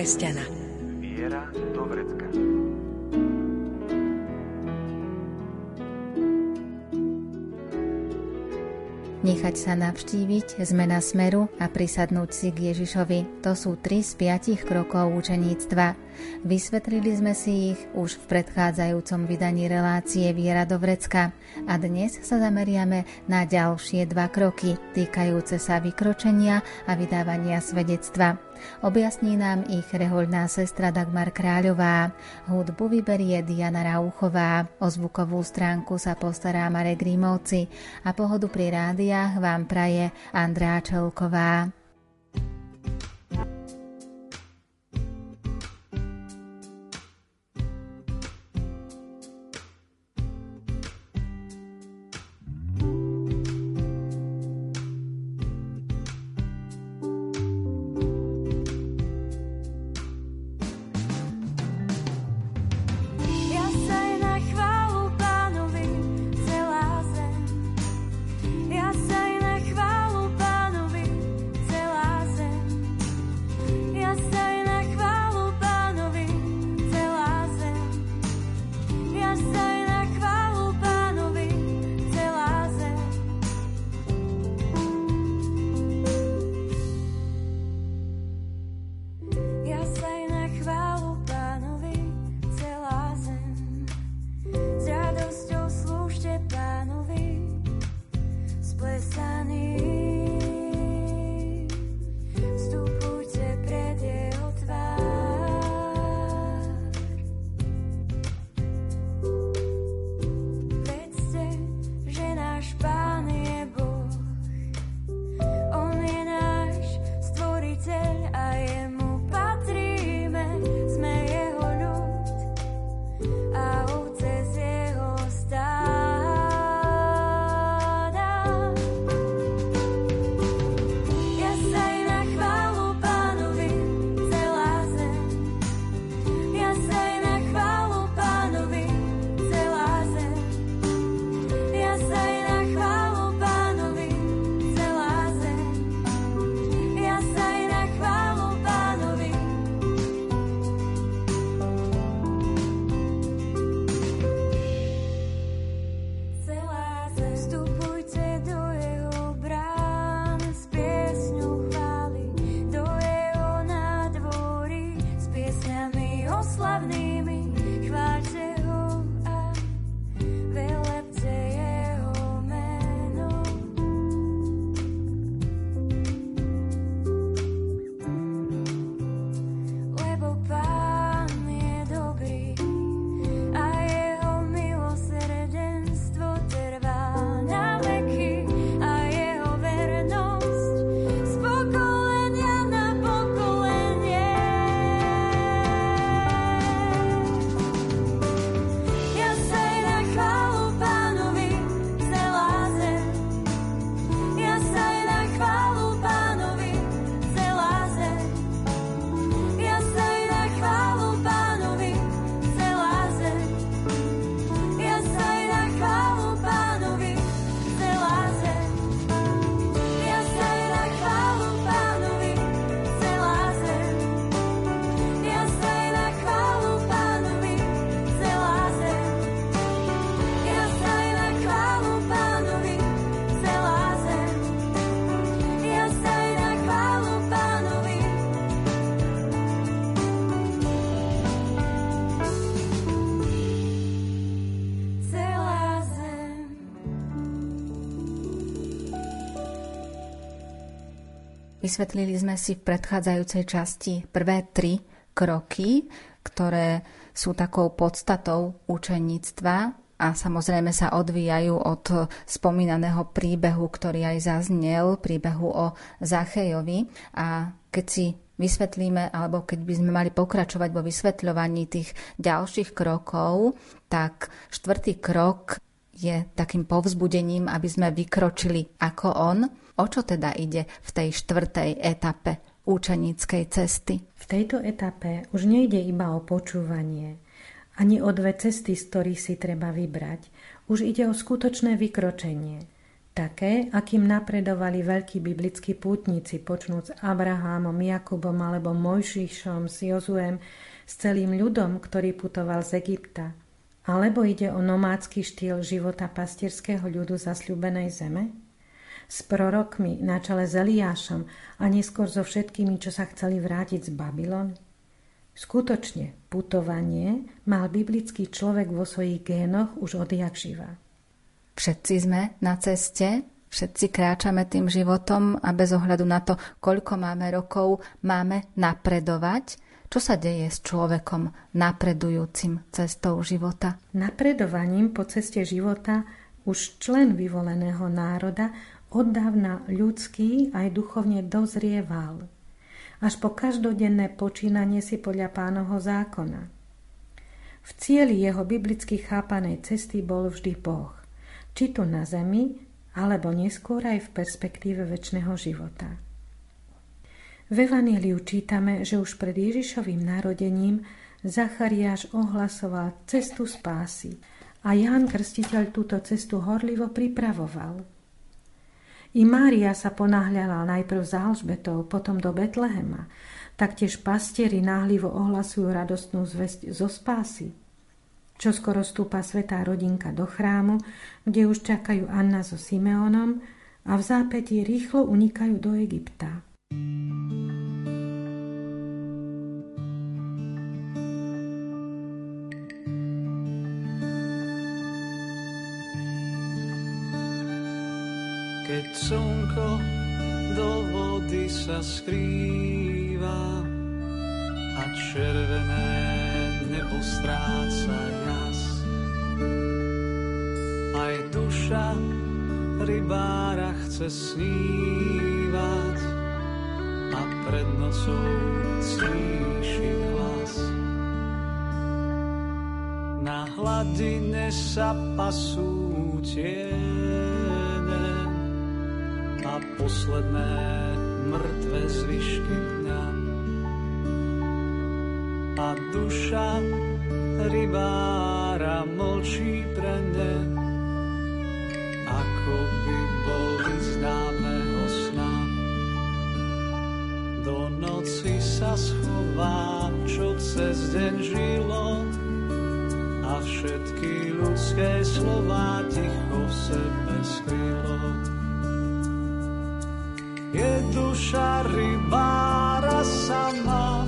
kresťana. Viera do vrecka. Nechať sa navštíviť, zmena smeru a prisadnúť si k Ježišovi. To sú tri z piatich krokov učeníctva. Vysvetlili sme si ich už v predchádzajúcom vydaní relácie Viera do Vrecka a dnes sa zameriame na ďalšie dva kroky týkajúce sa vykročenia a vydávania svedectva. Objasní nám ich rehoľná sestra Dagmar Kráľová. Hudbu vyberie Diana Rauchová. O zvukovú stránku sa postará Marek Rímovci a pohodu pri rádiách vám praje Andrá Čelková. Vysvetlili sme si v predchádzajúcej časti prvé tri kroky, ktoré sú takou podstatou učeníctva a samozrejme sa odvíjajú od spomínaného príbehu, ktorý aj zaznel, príbehu o Zachejovi. A keď si vysvetlíme, alebo keď by sme mali pokračovať vo vysvetľovaní tých ďalších krokov, tak štvrtý krok je takým povzbudením, aby sme vykročili ako on. O čo teda ide v tej štvrtej etape účeníckej cesty? V tejto etape už nejde iba o počúvanie, ani o dve cesty, z ktorých si treba vybrať. Už ide o skutočné vykročenie. Také, akým napredovali veľkí biblickí pútnici, počnúc Abrahámom, Jakubom alebo Mojžišom, s Jozuem, s celým ľudom, ktorý putoval z Egypta. Alebo ide o nomádsky štýl života pastierského ľudu zasľúbenej zeme? S prorokmi na čele s Eliášom a neskôr so všetkými, čo sa chceli vrátiť z Babylon? Skutočne, putovanie mal biblický človek vo svojich génoch už odjak živa. Všetci sme na ceste, všetci kráčame tým životom a bez ohľadu na to, koľko máme rokov, máme napredovať. Čo sa deje s človekom napredujúcim cestou života? Napredovaním po ceste života už člen vyvoleného národa oddávna ľudský aj duchovne dozrieval. Až po každodenné počínanie si podľa pánovho zákona. V cieli jeho biblicky chápanej cesty bol vždy Boh či tu na zemi, alebo neskôr aj v perspektíve väčšného života. V Evangeliu čítame, že už pred Ježišovým narodením Zachariáš ohlasoval cestu spásy a Ján Krstiteľ túto cestu horlivo pripravoval. I Mária sa ponáhľala najprv za Alžbetou, potom do Betlehema. Taktiež pastieri náhlivo ohlasujú radostnú zväzť zo spásy. Čo skoro stúpa svetá rodinka do chrámu, kde už čakajú Anna so Simeonom a v zápätí rýchlo unikajú do Egypta. Keď slnko do vody sa skrýva a červené nebo stráca aj duša rybára chce snívať a pred nocou stíši hlas. Na hladine sa pasú tiene a posledné mŕtve zvyšky dňa. A duša rybára mlčí pre ne ako by boli z dávneho sna. Do noci sa schová, čo cez deň žilo a všetky ľudské slova ticho v sebe skrylo. Je duša rybára sama,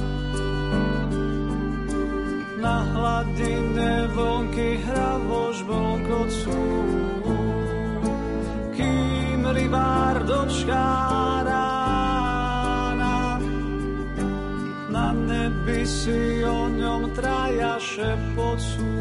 na hladine vonky hravo žblnkocú rybár dočká rána. Na nebi si o ňom traja šepocú.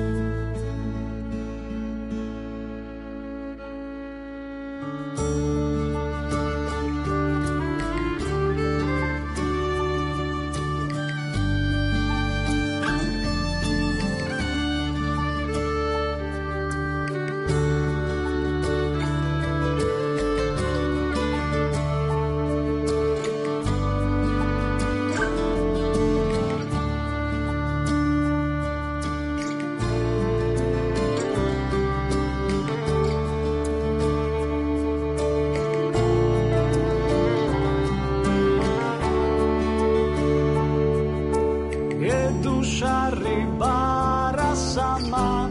rybára sama.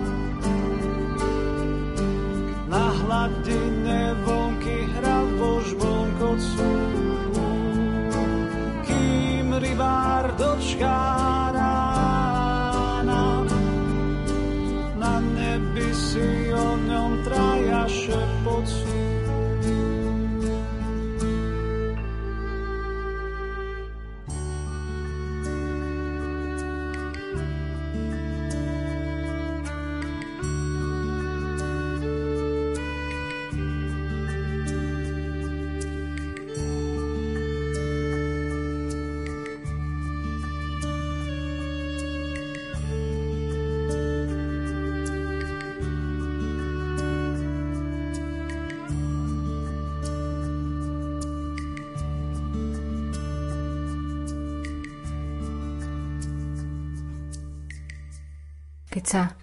Na hladine vlnky hra vo žblnkocu, kým rybár dočká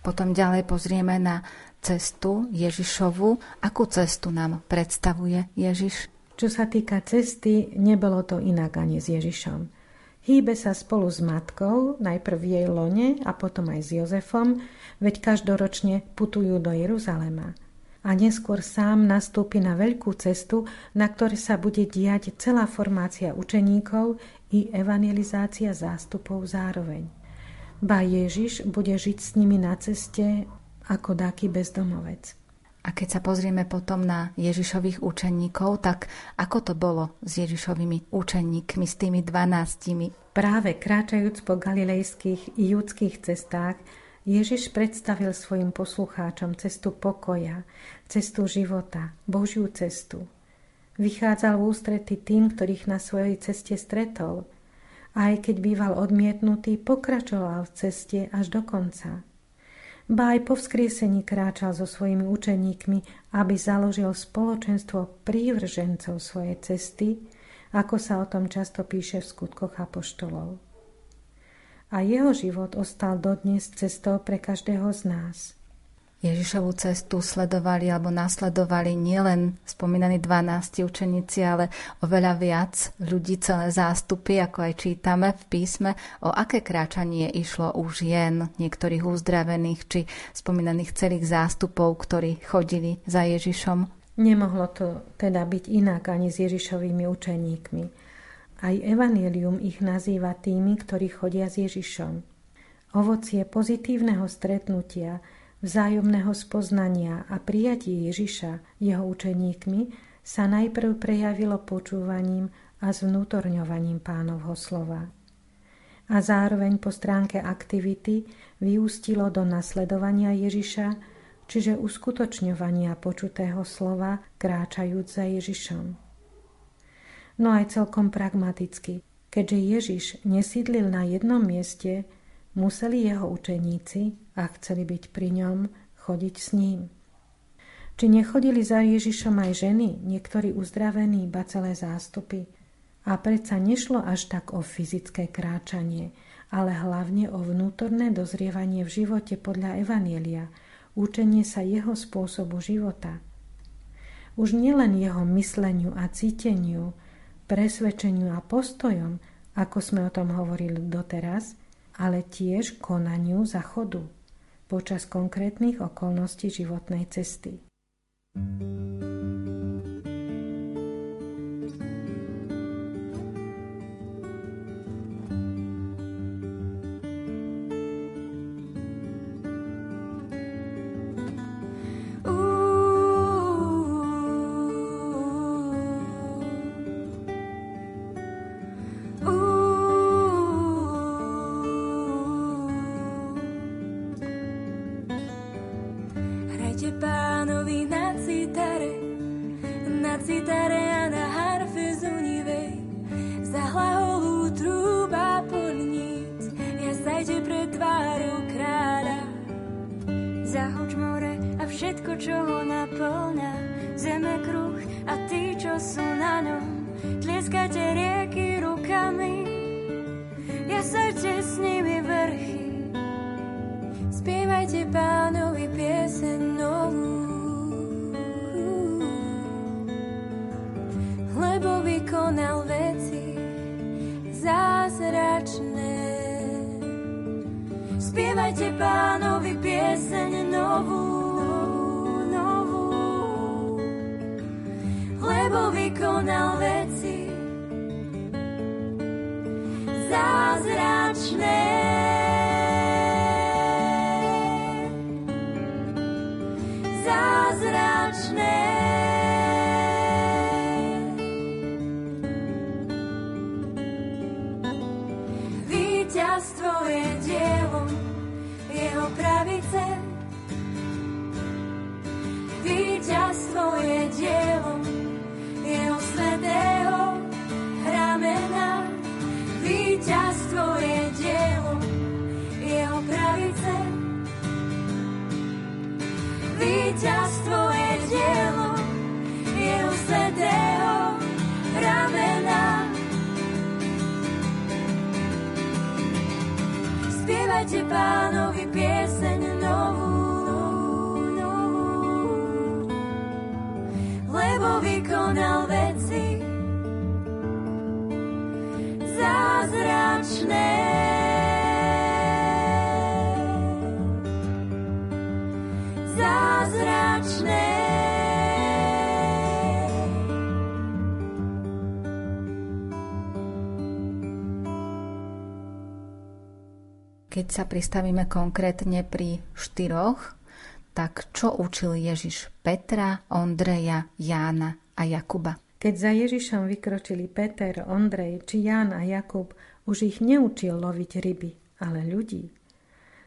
potom ďalej pozrieme na cestu Ježišovu, akú cestu nám predstavuje Ježiš? Čo sa týka cesty, nebolo to inak ani s Ježišom. Hýbe sa spolu s matkou, najprv v jej lone a potom aj s Jozefom, veď každoročne putujú do Jeruzalema. A neskôr sám nastúpi na veľkú cestu, na ktorej sa bude diať celá formácia učeníkov i evangelizácia zástupov zároveň. Ba Ježiš bude žiť s nimi na ceste ako dáky bezdomovec. A keď sa pozrieme potom na Ježišových učeníkov, tak ako to bolo s Ježišovými učeníkmi, s tými dvanáctimi? Práve kráčajúc po galilejských i judských cestách, Ježiš predstavil svojim poslucháčom cestu pokoja, cestu života, Božiu cestu. Vychádzal v ústrety tým, ktorých na svojej ceste stretol. Aj keď býval odmietnutý, pokračoval v ceste až do konca ba aj po vzkriesení kráčal so svojimi učeníkmi, aby založil spoločenstvo prívržencov svojej cesty, ako sa o tom často píše v skutkoch apoštolov. A jeho život ostal dodnes cestou pre každého z nás – Ježišovú cestu sledovali alebo nasledovali nielen spomínaní 12 učeníci, ale oveľa viac ľudí, celé zástupy, ako aj čítame v písme, o aké kráčanie išlo už jen niektorých uzdravených či spomínaných celých zástupov, ktorí chodili za Ježišom. Nemohlo to teda byť inak ani s Ježišovými učeníkmi. Aj Evangelium ich nazýva tými, ktorí chodia s Ježišom. Ovocie pozitívneho stretnutia – vzájomného spoznania a prijatí Ježiša jeho učeníkmi sa najprv prejavilo počúvaním a zvnútorňovaním pánovho slova. A zároveň po stránke aktivity vyústilo do nasledovania Ježiša, čiže uskutočňovania počutého slova, kráčajúc za Ježišom. No aj celkom pragmaticky, keďže Ježiš nesídlil na jednom mieste, museli jeho učeníci, a chceli byť pri ňom, chodiť s ním. Či nechodili za Ježišom aj ženy, niektorí uzdravení, iba celé zástupy? A predsa nešlo až tak o fyzické kráčanie, ale hlavne o vnútorné dozrievanie v živote podľa Evanielia, učenie sa jeho spôsobu života. Už nielen jeho mysleniu a cíteniu, presvedčeniu a postojom, ako sme o tom hovorili doteraz, ale tiež konaniu zachodu počas konkrétnych okolností životnej cesty. thank you Keď sa pristavíme konkrétne pri štyroch, tak čo učil Ježiš Petra, Ondreja, Jána a Jakuba? Keď za Ježišom vykročili Peter, Ondrej či Ján a Jakub, už ich neučil loviť ryby, ale ľudí.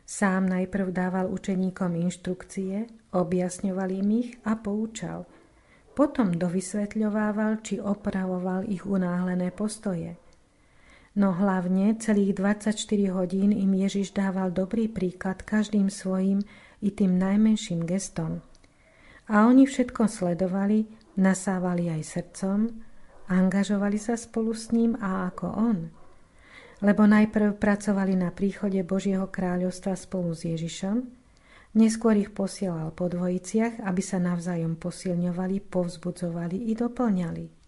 Sám najprv dával učeníkom inštrukcie, objasňoval im ich a poučal. Potom dovysvetľovával či opravoval ich unáhlené postoje. No hlavne celých 24 hodín im Ježiš dával dobrý príklad každým svojim i tým najmenším gestom. A oni všetko sledovali nasávali aj srdcom, angažovali sa spolu s ním a ako on. Lebo najprv pracovali na príchode Božieho kráľovstva spolu s Ježišom, neskôr ich posielal po dvojiciach, aby sa navzájom posilňovali, povzbudzovali i doplňali.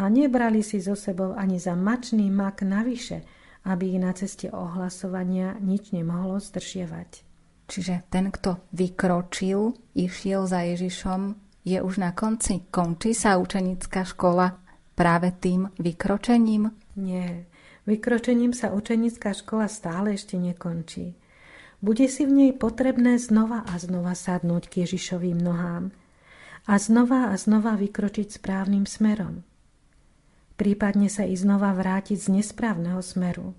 A nebrali si so sebou ani za mačný mak navyše, aby ich na ceste ohlasovania nič nemohlo zdržievať. Čiže ten, kto vykročil, išiel za Ježišom, je už na konci? Končí sa učenická škola práve tým vykročením? Nie. Vykročením sa učenická škola stále ešte nekončí. Bude si v nej potrebné znova a znova sadnúť k Ježišovým nohám a znova a znova vykročiť správnym smerom. Prípadne sa i znova vrátiť z nesprávneho smeru.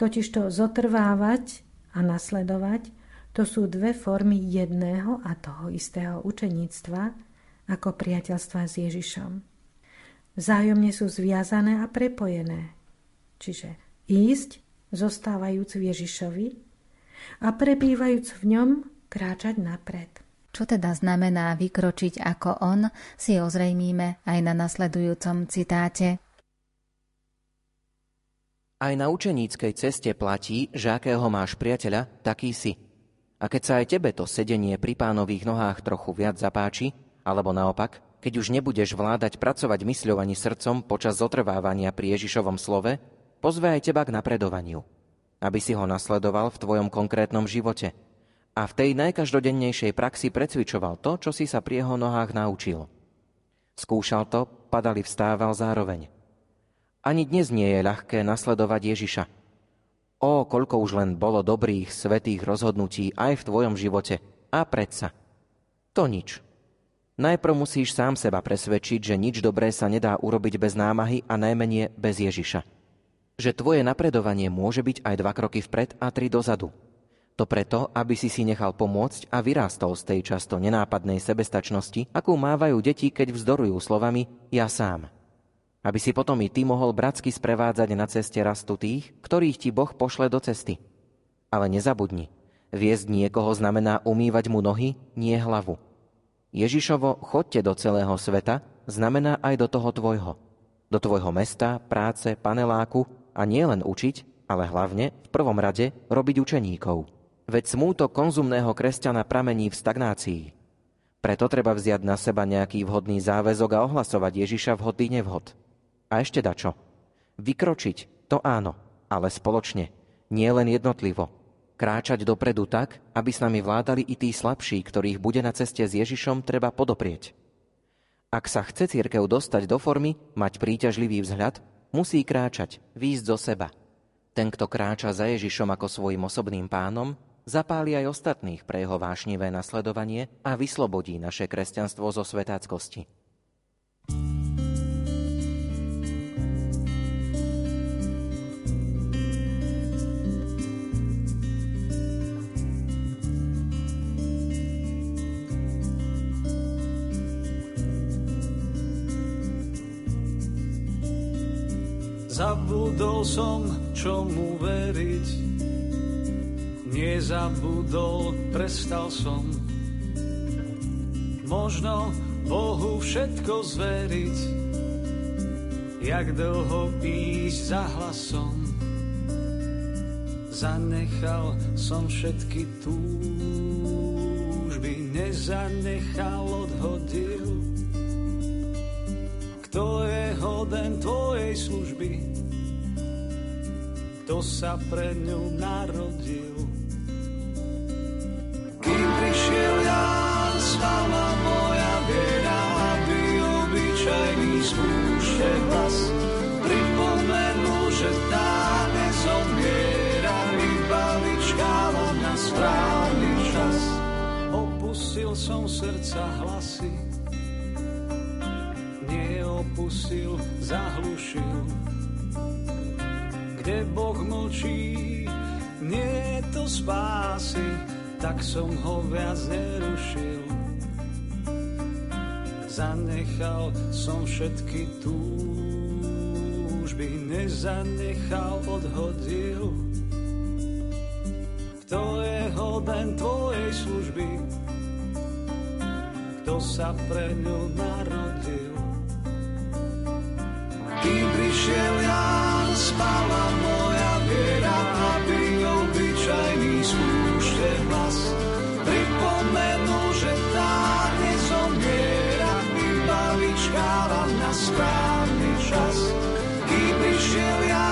Totižto zotrvávať a nasledovať – to sú dve formy jedného a toho istého učeníctva ako priateľstva s Ježišom. Vzájomne sú zviazané a prepojené. Čiže ísť, zostávajúc v Ježišovi a prebývajúc v ňom, kráčať napred. Čo teda znamená vykročiť ako on, si ozrejmíme aj na nasledujúcom citáte. Aj na učeníckej ceste platí, že akého máš priateľa, taký si. A keď sa aj tebe to sedenie pri pánových nohách trochu viac zapáči, alebo naopak, keď už nebudeš vládať pracovať mysľou ani srdcom počas zotrvávania pri Ježišovom slove, pozve aj teba k napredovaniu, aby si ho nasledoval v tvojom konkrétnom živote a v tej najkaždodennejšej praxi precvičoval to, čo si sa pri jeho nohách naučil. Skúšal to, padali vstával zároveň. Ani dnes nie je ľahké nasledovať Ježiša, Ó, koľko už len bolo dobrých, svetých rozhodnutí aj v tvojom živote. A predsa. To nič. Najprv musíš sám seba presvedčiť, že nič dobré sa nedá urobiť bez námahy a najmenie bez Ježiša. Že tvoje napredovanie môže byť aj dva kroky vpred a tri dozadu. To preto, aby si si nechal pomôcť a vyrástol z tej často nenápadnej sebestačnosti, akú mávajú deti, keď vzdorujú slovami ja sám aby si potom i ty mohol bratsky sprevádzať na ceste rastu tých, ktorých ti Boh pošle do cesty. Ale nezabudni, viesť niekoho znamená umývať mu nohy, nie hlavu. Ježišovo chodte do celého sveta znamená aj do toho tvojho. Do tvojho mesta, práce, paneláku a nie len učiť, ale hlavne v prvom rade robiť učeníkov. Veď smúto konzumného kresťana pramení v stagnácii. Preto treba vziať na seba nejaký vhodný záväzok a ohlasovať Ježiša vhodný nevhod. A ešte dačo. Vykročiť, to áno, ale spoločne, nie len jednotlivo. Kráčať dopredu tak, aby s nami vládali i tí slabší, ktorých bude na ceste s Ježišom treba podoprieť. Ak sa chce církev dostať do formy, mať príťažlivý vzhľad, musí kráčať, výjsť zo seba. Ten, kto kráča za Ježišom ako svojim osobným pánom, zapáli aj ostatných pre jeho vášnivé nasledovanie a vyslobodí naše kresťanstvo zo svetáckosti. Zabudol som, čomu veriť. Nezabudol, prestal som. Možno Bohu všetko zveriť, jak dlho ísť za hlasom. Zanechal som všetky túžby, nezanechal, odhodil. Kto je hoden tvojej služby? kto sa pre ňu narodil prišiel ja, sama moja bieda, aby obyčajný spúšte hlas. Pripomenul, že tá nezomiera, iba vyčkáva na správny čas. Opustil som srdca hlasy, neopustil, zahlušil. Kde Boh mlčí, nie to spásy, tak som ho viac nerušil. Zanechal som všetky túžby, nezanechal, odhodil. Kto je hoden tvojej služby, kto sa pre ňu narodil. Kým prišiel ja, spala moja správny čas. Kým prišiel ja,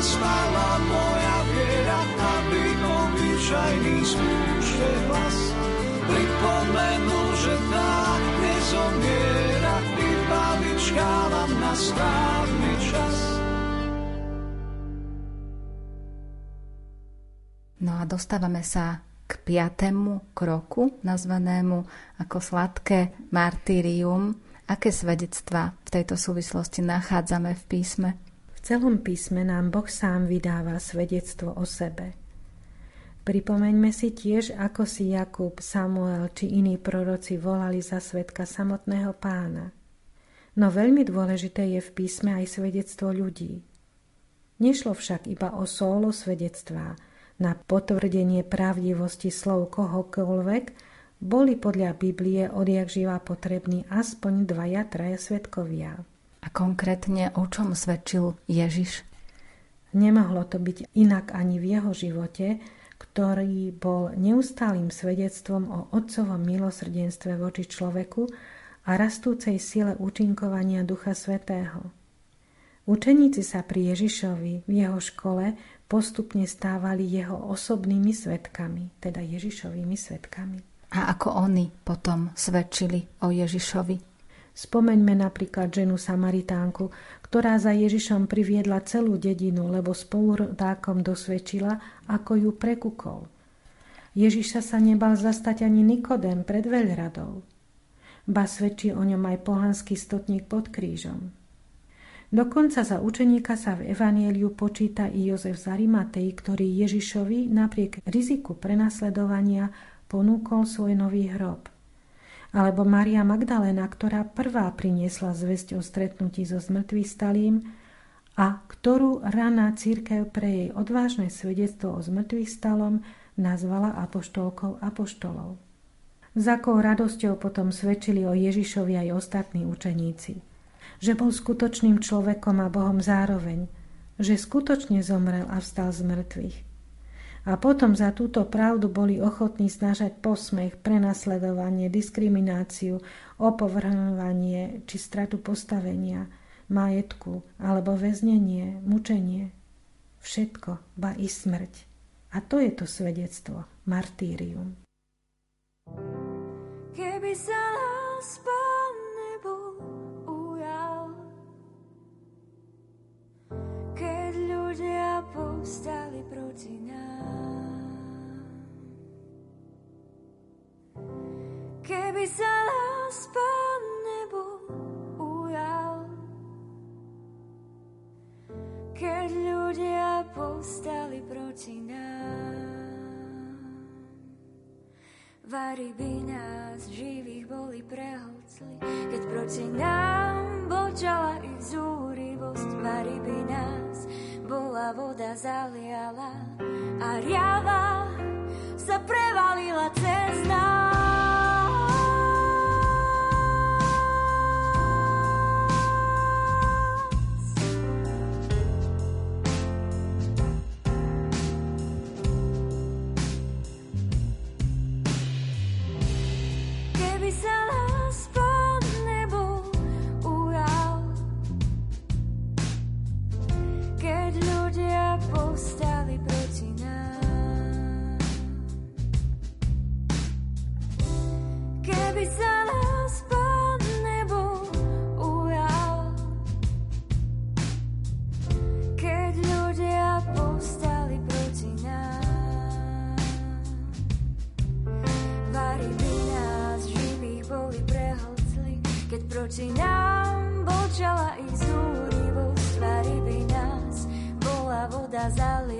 spala moja viera, aby obyčajný spúšte hlas pripomenul, že tá nezomiera, iba vyčkáva na správny čas. No a dostávame sa k piatému kroku, nazvanému ako sladké martyrium. Aké svedectva v tejto súvislosti nachádzame v písme? V celom písme nám Boh sám vydáva svedectvo o sebe. Pripomeňme si tiež, ako si Jakub, Samuel či iní proroci volali za svetka samotného pána. No veľmi dôležité je v písme aj svedectvo ľudí. Nešlo však iba o solo svedectvá, na potvrdenie pravdivosti slov kohokoľvek, boli podľa Biblie odjak živa potrební aspoň dvaja, traja svetkovia. A konkrétne o čom svedčil Ježiš? Nemohlo to byť inak ani v jeho živote, ktorý bol neustálým svedectvom o otcovom milosrdenstve voči človeku a rastúcej sile účinkovania Ducha Svetého. Učeníci sa pri Ježišovi v jeho škole postupne stávali jeho osobnými svetkami, teda Ježišovými svetkami. A ako oni potom svedčili o Ježišovi? Spomeňme napríklad ženu Samaritánku, ktorá za Ježišom priviedla celú dedinu, lebo spolurodákom dosvedčila, ako ju prekukol. Ježiša sa nebal zastať ani Nikodem pred veľradou. Ba svedčí o ňom aj pohanský stotník pod krížom. Dokonca za učeníka sa v Evanieliu počíta i Jozef z ktorý Ježišovi napriek riziku prenasledovania ponúkol svoj nový hrob. Alebo Maria Magdalena, ktorá prvá priniesla zväzť o stretnutí so zmrtvých stalým a ktorú raná církev pre jej odvážne svedectvo o zmrtvých stalom nazvala apoštolkou apoštolov. Za akou radosťou potom svedčili o Ježišovi aj ostatní učeníci že bol skutočným človekom a Bohom zároveň, že skutočne zomrel a vstal z mŕtvych. A potom za túto pravdu boli ochotní snažať posmech, prenasledovanie, diskrimináciu, opovrhovanie či stratu postavenia, majetku alebo väznenie, mučenie. Všetko, ba i smrť. A to je to svedectvo, martýrium. Keby sa nás ľudia povstali proti nám. Sa Pán nebo ujal, keď ľudia povstali proti nám. Vary by nás živých boli prehlcli, keď proti nám bočala ich zúrivosť. Vary by nás bola voda zaliala a riava sa prevalila cez nás. Voda zaliala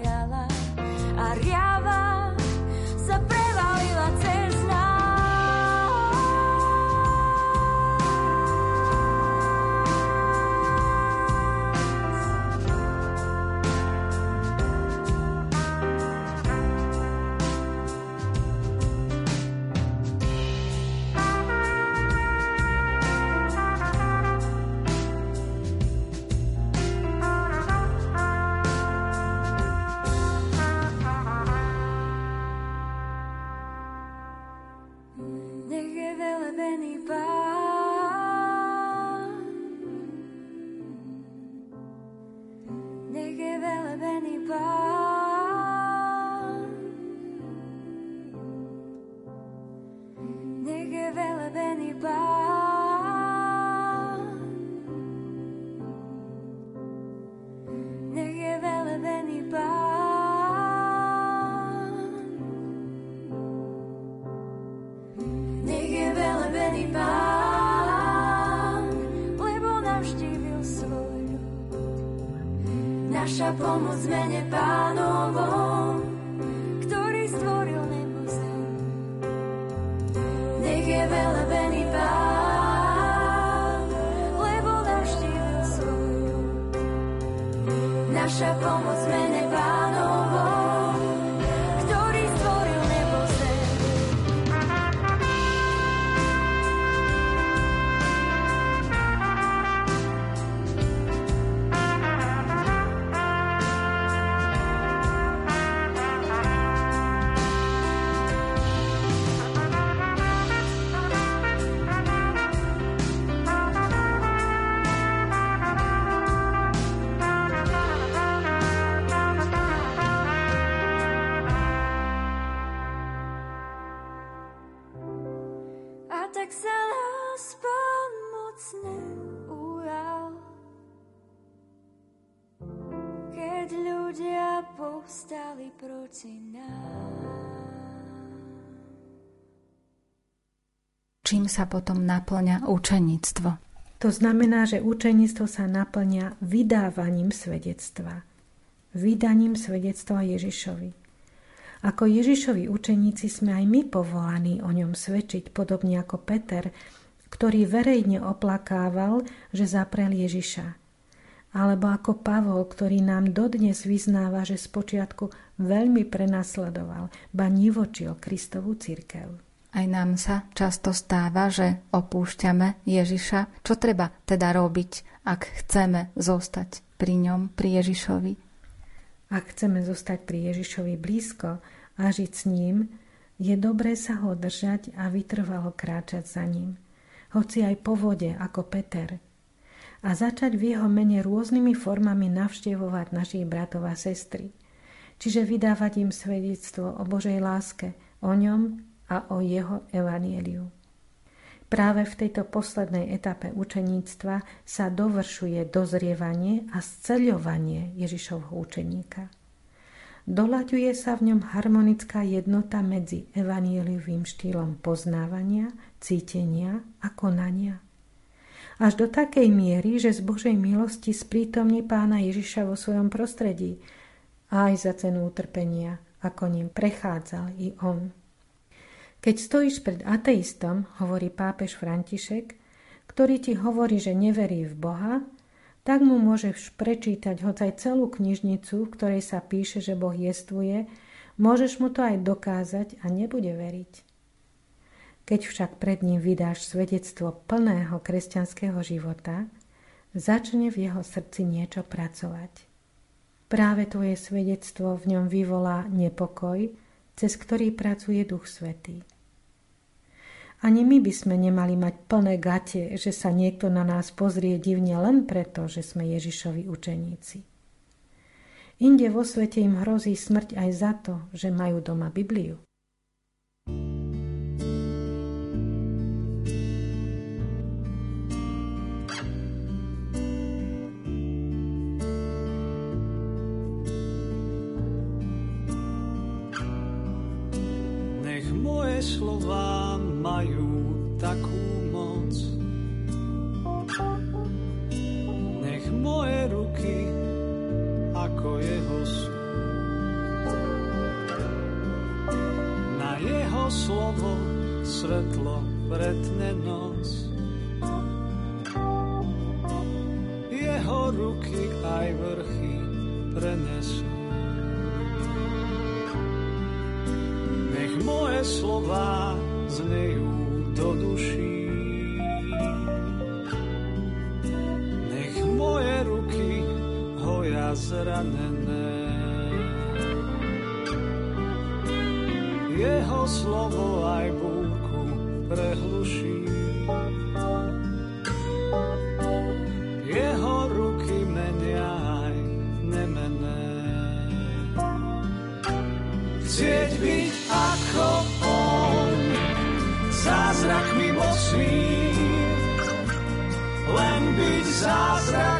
povstali proti Čím sa potom naplňa učeníctvo? To znamená, že učeníctvo sa naplňa vydávaním svedectva. Vydaním svedectva Ježišovi. Ako Ježišovi učeníci sme aj my povolaní o ňom svedčiť, podobne ako Peter, ktorý verejne oplakával, že zaprel Ježiša alebo ako Pavol, ktorý nám dodnes vyznáva, že spočiatku veľmi prenasledoval, ba nivočil Kristovú církev. Aj nám sa často stáva, že opúšťame Ježiša. Čo treba teda robiť, ak chceme zostať pri ňom, pri Ježišovi? Ak chceme zostať pri Ježišovi blízko a žiť s ním, je dobré sa ho držať a vytrvalo kráčať za ním. Hoci aj po vode, ako Peter – a začať v jeho mene rôznymi formami navštevovať našich bratov a sestry. Čiže vydávať im svedectvo o Božej láske, o ňom a o jeho evanieliu. Práve v tejto poslednej etape učeníctva sa dovršuje dozrievanie a sceľovanie Ježišovho učeníka. Doľaďuje sa v ňom harmonická jednota medzi evanieliovým štýlom poznávania, cítenia a konania – až do takej miery, že z Božej milosti sprítomní pána Ježiša vo svojom prostredí a aj za cenu utrpenia, ako ním prechádzal i on. Keď stojíš pred ateistom, hovorí pápež František, ktorý ti hovorí, že neverí v Boha, tak mu môžeš prečítať aj celú knižnicu, v ktorej sa píše, že Boh jestvuje, môžeš mu to aj dokázať a nebude veriť. Keď však pred ním vydáš svedectvo plného kresťanského života, začne v jeho srdci niečo pracovať. Práve tvoje svedectvo v ňom vyvolá nepokoj, cez ktorý pracuje Duch Svetý. Ani my by sme nemali mať plné gate, že sa niekto na nás pozrie divne len preto, že sme Ježišovi učeníci. Inde vo svete im hrozí smrť aj za to, že majú doma Bibliu. slova slovo aj búrku prehluší. Jeho ruky menia aj nemené. Chcieť byť ako on, zázrakmi mocný, len byť zázrakom,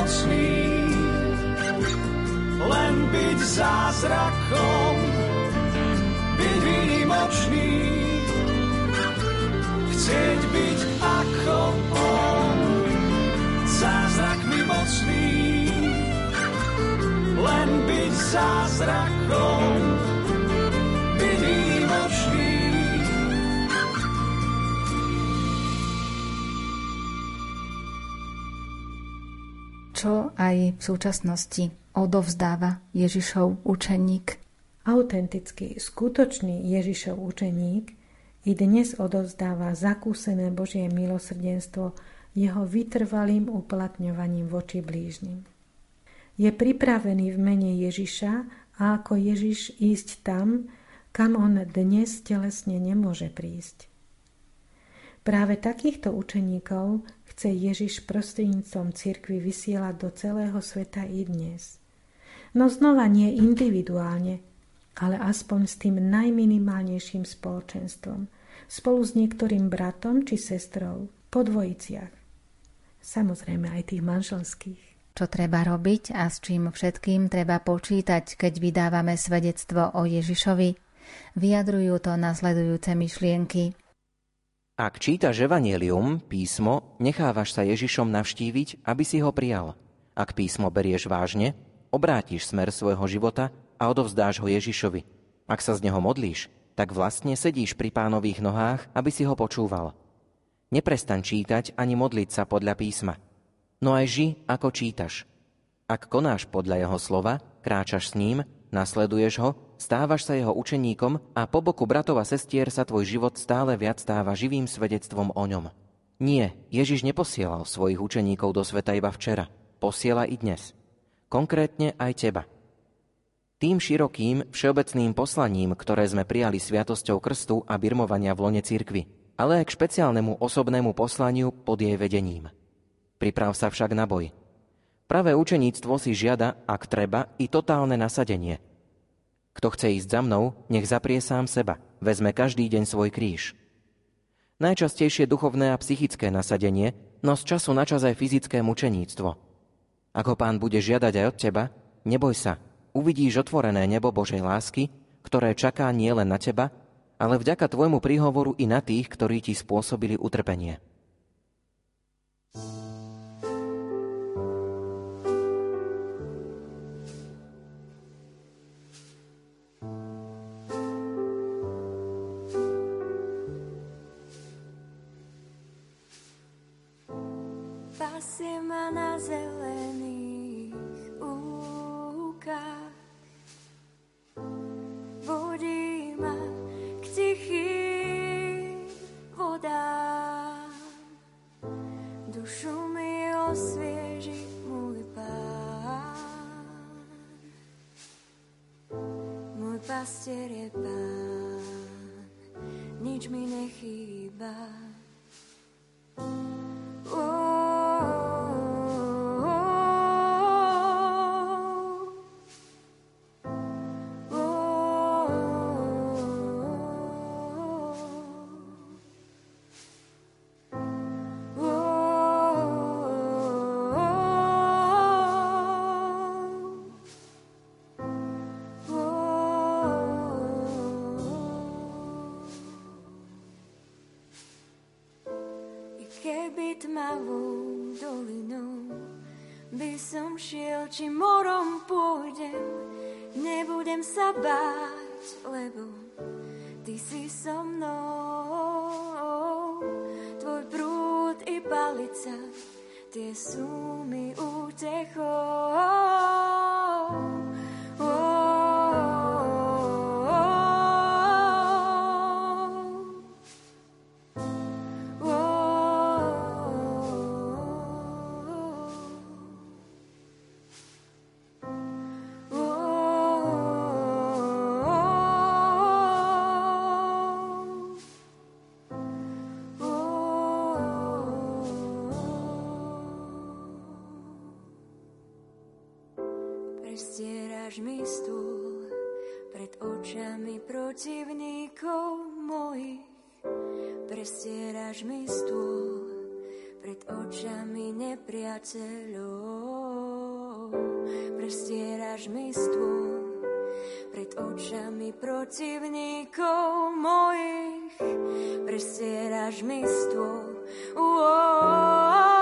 zázrakmi mocný, len byť zázrakom, byť výnimočný. Chcieť byť ako on, zázrakmi mocný, len byť zázrakom, aj v súčasnosti odovzdáva Ježišov učeník? Autentický, skutočný Ježišov učeník i dnes odovzdáva zakúsené Božie milosrdenstvo jeho vytrvalým uplatňovaním voči blížnym. Je pripravený v mene Ježiša a ako Ježiš ísť tam, kam on dnes telesne nemôže prísť. Práve takýchto učeníkov chce Ježiš prostredníctvom cirkvy vysielať do celého sveta i dnes. No znova nie individuálne, ale aspoň s tým najminimálnejším spoločenstvom, spolu s niektorým bratom či sestrou, po dvojiciach. Samozrejme aj tých manželských. Čo treba robiť a s čím všetkým treba počítať, keď vydávame svedectvo o Ježišovi? Vyjadrujú to nasledujúce myšlienky. Ak čítaš Evangelium, písmo, nechávaš sa Ježišom navštíviť, aby si ho prijal. Ak písmo berieš vážne, obrátiš smer svojho života a odovzdáš ho Ježišovi. Ak sa z neho modlíš, tak vlastne sedíš pri pánových nohách, aby si ho počúval. Neprestan čítať ani modliť sa podľa písma. No aj ži, ako čítaš. Ak konáš podľa jeho slova, kráčaš s ním, nasleduješ ho, stávaš sa jeho učeníkom a po boku bratov a sestier sa tvoj život stále viac stáva živým svedectvom o ňom. Nie, Ježiš neposielal svojich učeníkov do sveta iba včera. Posiela i dnes. Konkrétne aj teba. Tým širokým, všeobecným poslaním, ktoré sme prijali sviatosťou krstu a birmovania v lone cirkvi, ale aj k špeciálnemu osobnému poslaniu pod jej vedením. Priprav sa však na boj. Pravé učeníctvo si žiada, ak treba, i totálne nasadenie – kto chce ísť za mnou, nech zaprie sám seba, vezme každý deň svoj kríž. Najčastejšie duchovné a psychické nasadenie, no z času na čas aj fyzické mučeníctvo. Ako pán bude žiadať aj od teba, neboj sa, uvidíš otvorené nebo Božej lásky, ktoré čaká nie len na teba, ale vďaka tvojmu príhovoru i na tých, ktorí ti spôsobili utrpenie. pasie ma na zelených úkach. Vodí ma k tichým vodám. Dušu mi osvieži môj pán. Môj pastier je pán, nič mi nechýba. Nebudem sa báť, lebo ty si so mnou. Tvoj prúd i palica, tie sú protivníkov mojich. Prestieraš mi stôl pred očami nepriateľov. Prestieraš mi stôl pred očami protivníkov mojich. Prestieraš mi stôl. Uo, po všetky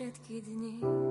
шедкие дни.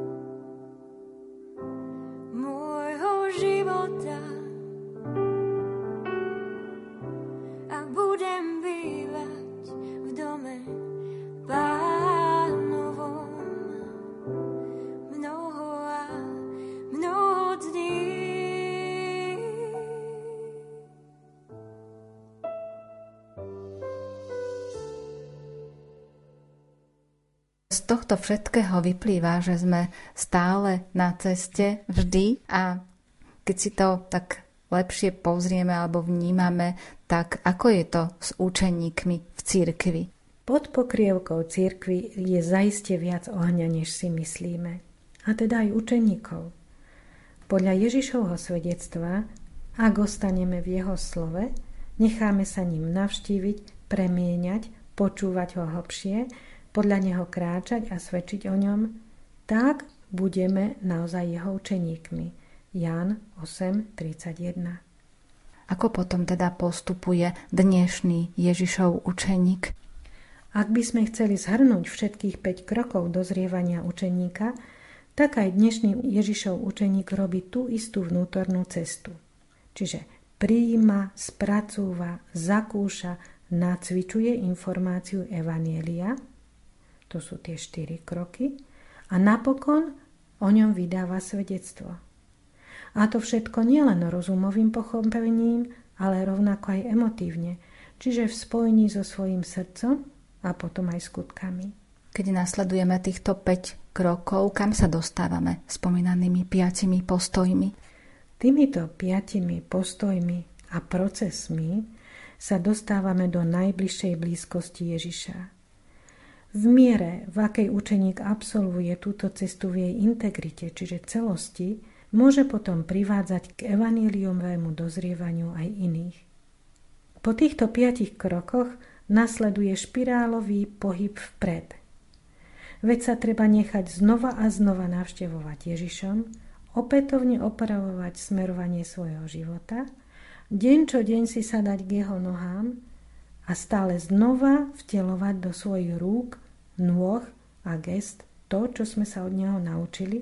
Tohto všetkého vyplýva, že sme stále na ceste vždy a keď si to tak lepšie pozrieme alebo vnímame, tak ako je to s učeníkmi v cirkvi? Pod pokrievkou cirkvi je zaiste viac ohňa, než si myslíme. A teda aj učeníkov. Podľa Ježišovho svedectva, ak ostaneme v jeho slove, necháme sa ním navštíviť, premieňať, počúvať ho hlbšie, podľa neho kráčať a svedčiť o ňom, tak budeme naozaj jeho učeníkmi. Jan 8.31 Ako potom teda postupuje dnešný Ježišov učeník? Ak by sme chceli zhrnúť všetkých 5 krokov dozrievania učeníka, tak aj dnešný Ježišov učeník robí tú istú vnútornú cestu. Čiže prijíma, spracúva, zakúša, nacvičuje informáciu Evanielia – to sú tie štyri kroky. A napokon o ňom vydáva svedectvo. A to všetko nielen rozumovým pochopením, ale rovnako aj emotívne, čiže v spojení so svojím srdcom a potom aj skutkami. Keď nasledujeme týchto 5 krokov, kam sa dostávame spomínanými piatimi postojmi? Týmito piatimi postojmi a procesmi sa dostávame do najbližšej blízkosti Ježiša. V miere, v akej učeník absolvuje túto cestu v jej integrite, čiže celosti, môže potom privádzať k evaníliovému dozrievaniu aj iných. Po týchto piatich krokoch nasleduje špirálový pohyb vpred. Veď sa treba nechať znova a znova navštevovať Ježišom, opätovne opravovať smerovanie svojho života, deň čo deň si sadať k jeho nohám a stále znova vtelovať do svojich rúk, nôh a gest to, čo sme sa od neho naučili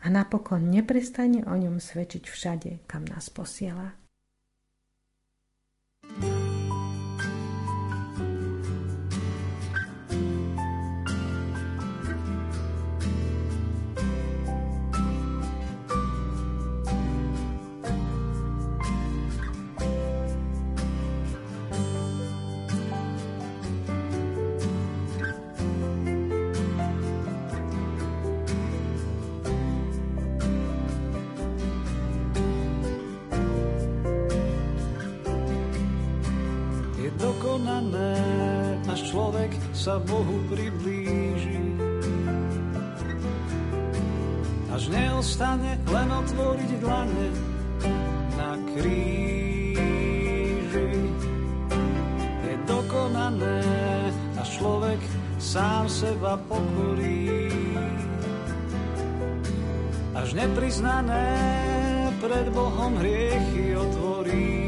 a napokon neprestane o ňom svedčiť všade, kam nás posiela. Sa Bohu priblíži. Až neostane len otvoriť dlane na kríži. Je dokonané, až človek sám seba pokorí. Až nepriznané pred Bohom hriechy otvorí.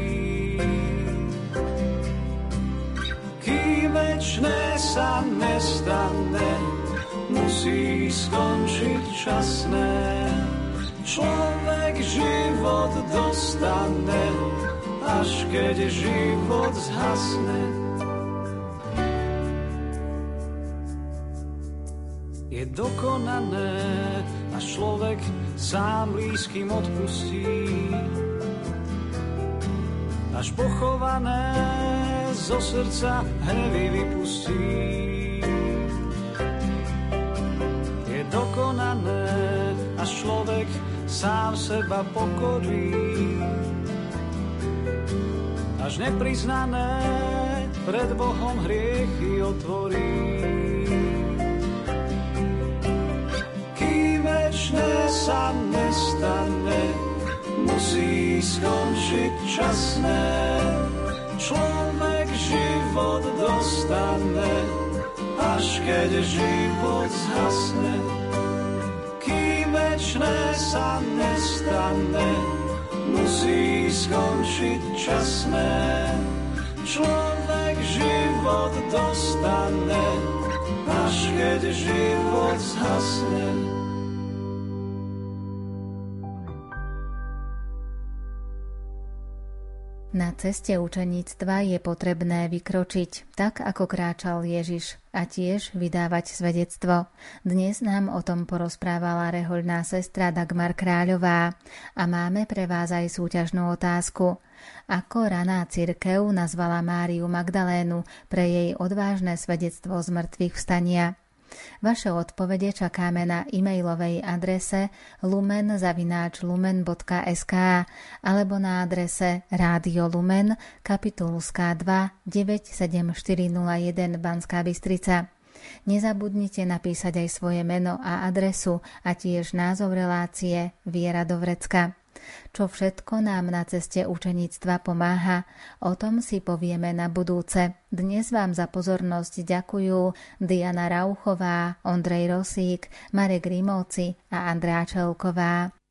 Kým večné sa nestane, musí skončiť časné. Človek život dostane, až keď život zhasne. Je dokonané, až človek sám blízkym odpustí. Až pochované zo srdca hnevy vypustí. Je dokonané, až človek sám seba pokorí. Až nepriznané pred Bohom hriechy otvorí. Kým večné sa nestane, musí skončiť časné. Človek dostane, až keď život zhasne. Kým večné sa nestane, musí skončiť časné. Človek život dostane, až keď život zhasne. Na ceste učeníctva je potrebné vykročiť, tak ako kráčal Ježiš a tiež vydávať svedectvo. Dnes nám o tom porozprávala rehoľná sestra Dagmar Kráľová a máme pre vás aj súťažnú otázku. Ako raná cirkev nazvala Máriu Magdalénu pre jej odvážne svedectvo z mŕtvych vstania? Vaše odpovede čakáme na e-mailovej adrese lumen.lumen.sk alebo na adrese Rádio Lumen, kapitulská 2 97401 Banská Bystrica. Nezabudnite napísať aj svoje meno a adresu a tiež názov relácie Viera do Vrecka. Čo všetko nám na ceste učeníctva pomáha, o tom si povieme na budúce. Dnes vám za pozornosť ďakujú Diana Rauchová, Ondrej Rosík, Marek Rimovci a Andrá Čelková.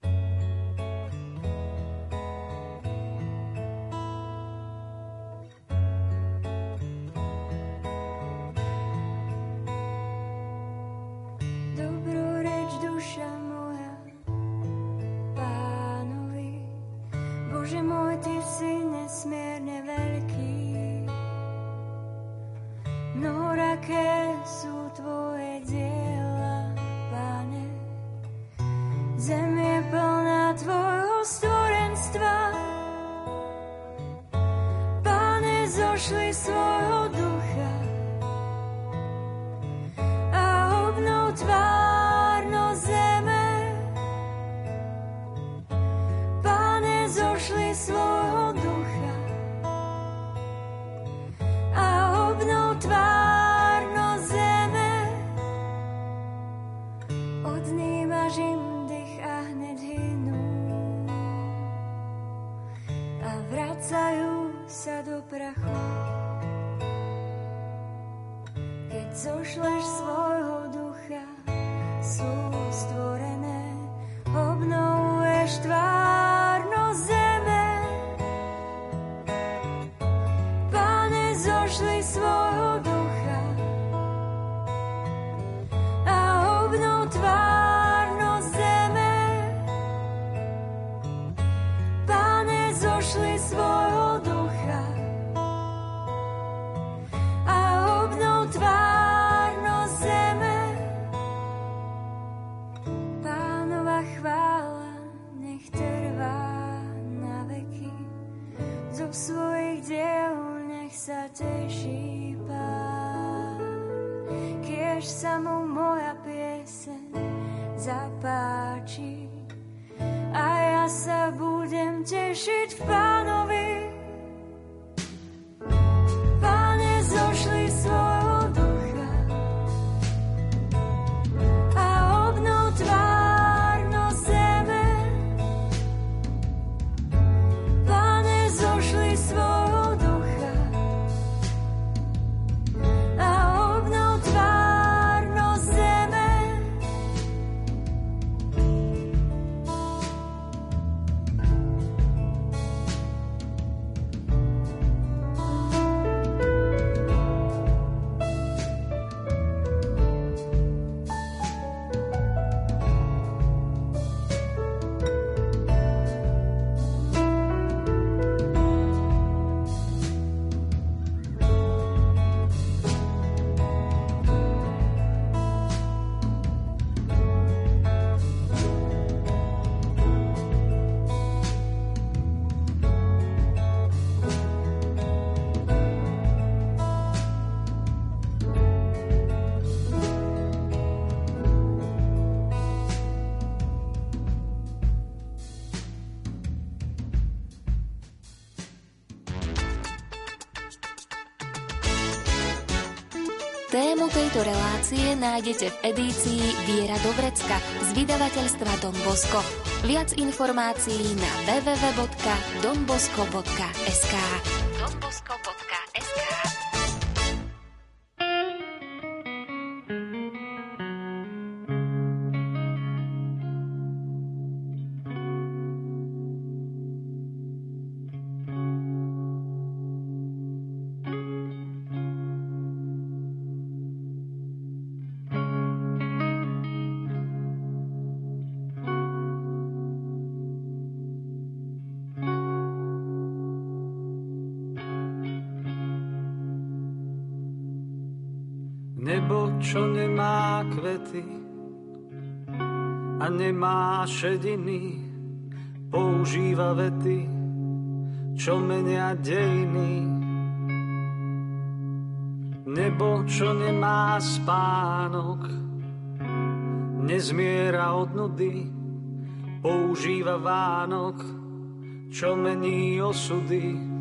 nesmierne veľký. Mnohoraké sú Tvoje diela, Pane. Zem je plná Tvojho stvorenstva. Pane, zošli svojho relácie nájdete v edícii Viera do vrecka z vydavateľstva Don Bosco. Viac informácií na www.donbosco.sk čo nemá kvety a nemá šediny, používa vety, čo menia dejiny. Nebo, čo nemá spánok, nezmiera od nudy, používa Vánok, čo mení osudy.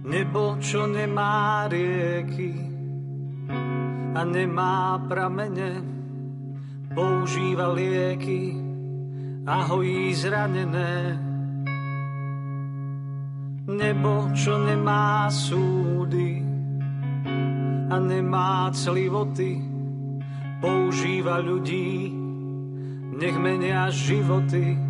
Nebo, čo nemá rieky, a nemá pramene, používa lieky a hojí zranené. Nebo, čo nemá súdy a nemá clivoty, používa ľudí, nech menia životy.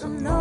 some noise.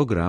Program